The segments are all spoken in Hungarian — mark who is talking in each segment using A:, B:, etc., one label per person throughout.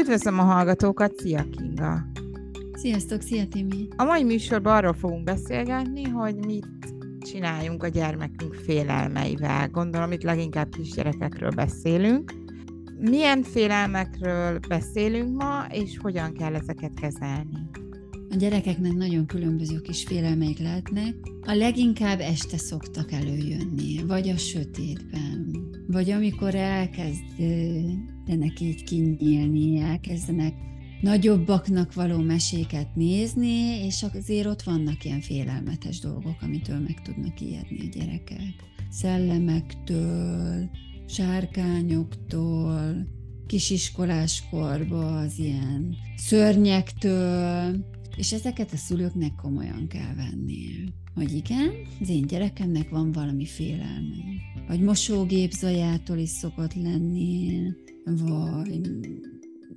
A: Üdvözlöm a hallgatókat, szia Kinga!
B: Sziasztok, szia Timi!
A: A mai műsorban arról fogunk beszélgetni, hogy mit csináljunk a gyermekünk félelmeivel. Gondolom, itt leginkább kisgyerekekről beszélünk. Milyen félelmekről beszélünk ma, és hogyan kell ezeket kezelni?
B: A gyerekeknek nagyon különböző kis félelmeik lehetnek. A leginkább este szoktak előjönni, vagy a sötétben, vagy amikor elkezdenek így kinyílni, elkezdenek nagyobbaknak való meséket nézni, és azért ott vannak ilyen félelmetes dolgok, amitől meg tudnak ijedni a gyerekek. Szellemektől, sárkányoktól, kisiskoláskorba az ilyen szörnyektől, és ezeket a szülőknek komolyan kell venni. Hogy igen, az én gyerekemnek van valami félelme. Vagy mosógép zajától is szokott lenni, vagy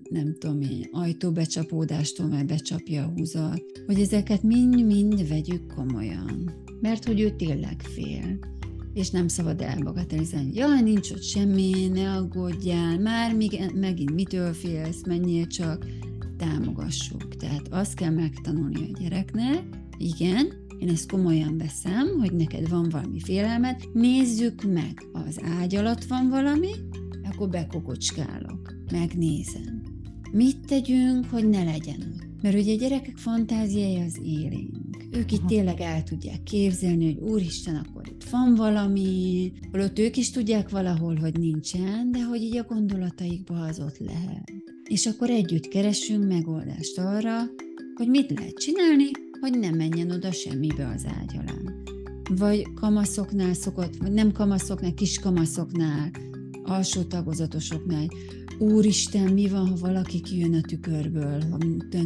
B: nem tudom én, ajtóbecsapódástól, mert becsapja a húzat, hogy ezeket mind-mind vegyük komolyan. Mert hogy ő tényleg fél és nem szabad elbagatelizálni. Jaj, nincs ott semmi, ne aggódjál, már még, megint mitől félsz, menjél csak, támogassuk. Tehát azt kell megtanulni a gyereknek, igen, én ezt komolyan veszem, hogy neked van valami félelmed, nézzük meg, az ágy alatt van valami, akkor bekokocskálok, megnézem. Mit tegyünk, hogy ne legyen ott? Mert ugye a gyerekek fantáziája az élénk. Ők itt tényleg el tudják képzelni, hogy úristen, akkor itt van valami, holott ők is tudják valahol, hogy nincsen, de hogy így a gondolataikban az ott lehet. És akkor együtt keresünk megoldást arra, hogy mit lehet csinálni, hogy nem menjen oda semmibe az ágy alá. Vagy kamaszoknál szokott, vagy nem kamaszoknál, kis kamaszoknál, alsó tagozatosoknál, úristen, mi van, ha valaki kijön a tükörből, ha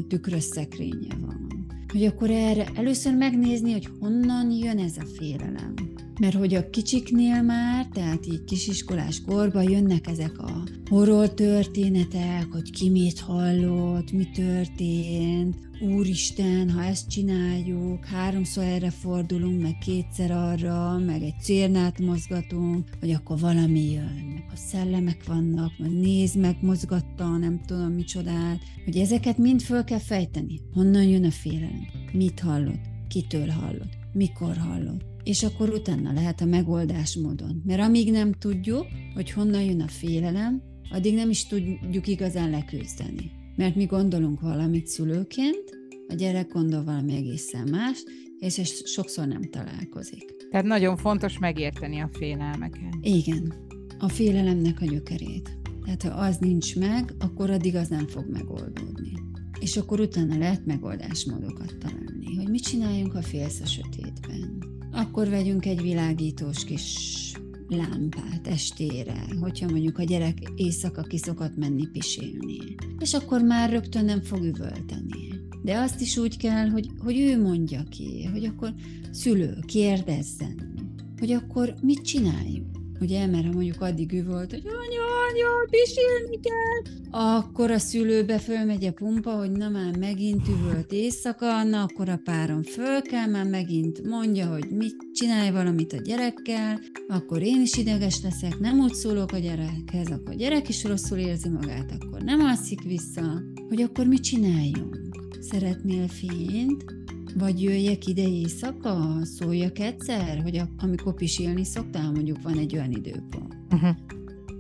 B: tükrös szekrénye van. Hogy akkor erre először megnézni, hogy honnan jön ez a félelem. Mert hogy a kicsiknél már, tehát így kisiskolás korban jönnek ezek a horror történetek, hogy ki mit hallott, mi történt, úristen, ha ezt csináljuk, háromszor erre fordulunk, meg kétszer arra, meg egy cérnát mozgatunk, hogy akkor valami jön, meg a szellemek vannak, meg nézd meg, mozgatta, nem tudom micsodát, hogy ezeket mind föl kell fejteni. Honnan jön a félelem? Mit hallott? Kitől hallott? Mikor hallott? és akkor utána lehet a megoldás módon. Mert amíg nem tudjuk, hogy honnan jön a félelem, addig nem is tudjuk igazán leküzdeni. Mert mi gondolunk valamit szülőként, a gyerek gondol valami egészen más, és ez sokszor nem találkozik.
A: Tehát nagyon fontos megérteni a félelmeket.
B: Igen, a félelemnek a gyökerét. Tehát ha az nincs meg, akkor addig az nem fog megoldódni. És akkor utána lehet megoldásmódokat találni, mit csináljunk, ha félsz a sötétben akkor vegyünk egy világítós kis lámpát estére, hogyha mondjuk a gyerek éjszaka ki szokott menni pisélni. És akkor már rögtön nem fog üvölteni. De azt is úgy kell, hogy, hogy ő mondja ki, hogy akkor szülő kérdezzen, hogy akkor mit csináljunk. Ugye, mert ha mondjuk addig ő volt, hogy anya, anya, pisilni kell, akkor a szülőbe fölmegy a pumpa, hogy na már megint üvölt éjszaka, na akkor a párom föl kell, már megint mondja, hogy mit csinálj valamit a gyerekkel, akkor én is ideges leszek, nem úgy szólok a gyerekhez, akkor a gyerek is rosszul érzi magát, akkor nem alszik vissza, hogy akkor mit csináljunk? Szeretnél fényt? Vagy jöjjek ide éjszaka, szóljak egyszer, hogy a, amikor pisilni szoktál, mondjuk van egy olyan időpont. Uh-huh.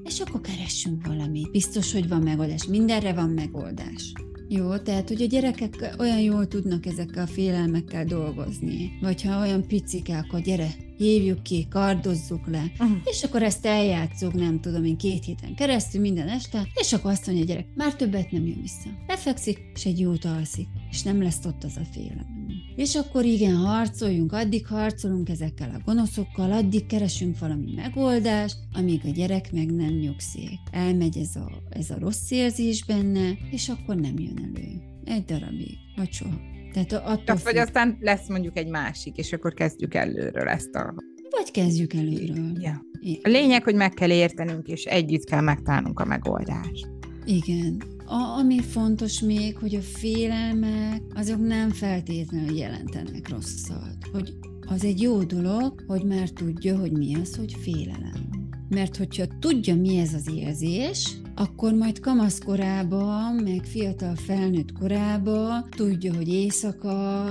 B: És akkor keressünk valamit. Biztos, hogy van megoldás. Mindenre van megoldás. Jó, tehát hogy a gyerekek olyan jól tudnak ezekkel a félelmekkel dolgozni. Vagy ha olyan picikák, akkor gyere, hívjuk ki, kardozzuk le, uh-huh. és akkor ezt eljátszuk, nem tudom én, két héten keresztül, minden este, és akkor azt mondja a gyerek, már többet nem jön vissza. Lefekszik, és egy jót alszik, és nem lesz ott az a félelem. És akkor igen, harcoljunk, addig harcolunk ezekkel a gonoszokkal, addig keresünk valami megoldást, amíg a gyerek meg nem nyugszik. Elmegy ez a, ez a rossz érzés benne, és akkor nem jön elő. Egy darabig, vagy soha.
A: Tehát attól Tehát, vagy aztán lesz mondjuk egy másik, és akkor kezdjük előről ezt a...
B: Vagy kezdjük előről.
A: Ja. A lényeg, hogy meg kell értenünk, és együtt kell megtalálnunk a megoldást.
B: Igen. A, ami fontos még, hogy a félelmek azok nem feltétlenül jelentenek rosszat. Hogy az egy jó dolog, hogy már tudja, hogy mi az, hogy félelem. Mert hogyha tudja, mi ez az érzés, akkor majd kamaszkorában, meg fiatal felnőtt korában tudja, hogy éjszaka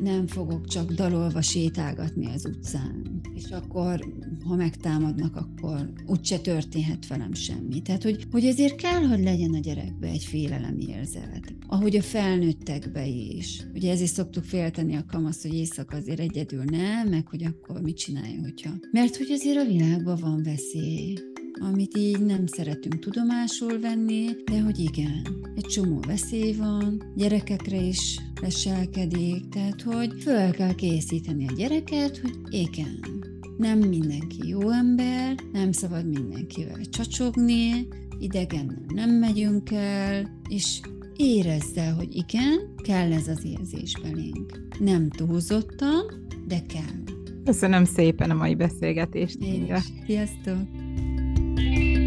B: nem fogok csak dalolva sétálgatni az utcán. És akkor, ha megtámadnak, akkor úgyse történhet velem semmi. Tehát, hogy, hogy ezért kell, hogy legyen a gyerekbe egy érzet. Ahogy a felnőttekbe is. Ugye ezért szoktuk félteni a kamasz, hogy éjszaka azért egyedül nem, meg hogy akkor mit csináljon, hogyha. Mert hogy azért a világban van veszély amit így nem szeretünk tudomásul venni, de hogy igen, egy csomó veszély van, gyerekekre is leselkedik, tehát hogy föl kell készíteni a gyereket, hogy igen, nem mindenki jó ember, nem szabad mindenkivel csacsogni, idegen nem megyünk el, és érezd el, hogy igen, kell ez az érzés belénk. Nem túlzottan, de kell.
A: Köszönöm szépen a mai beszélgetést.
B: Én is. Sziasztok! Thank you.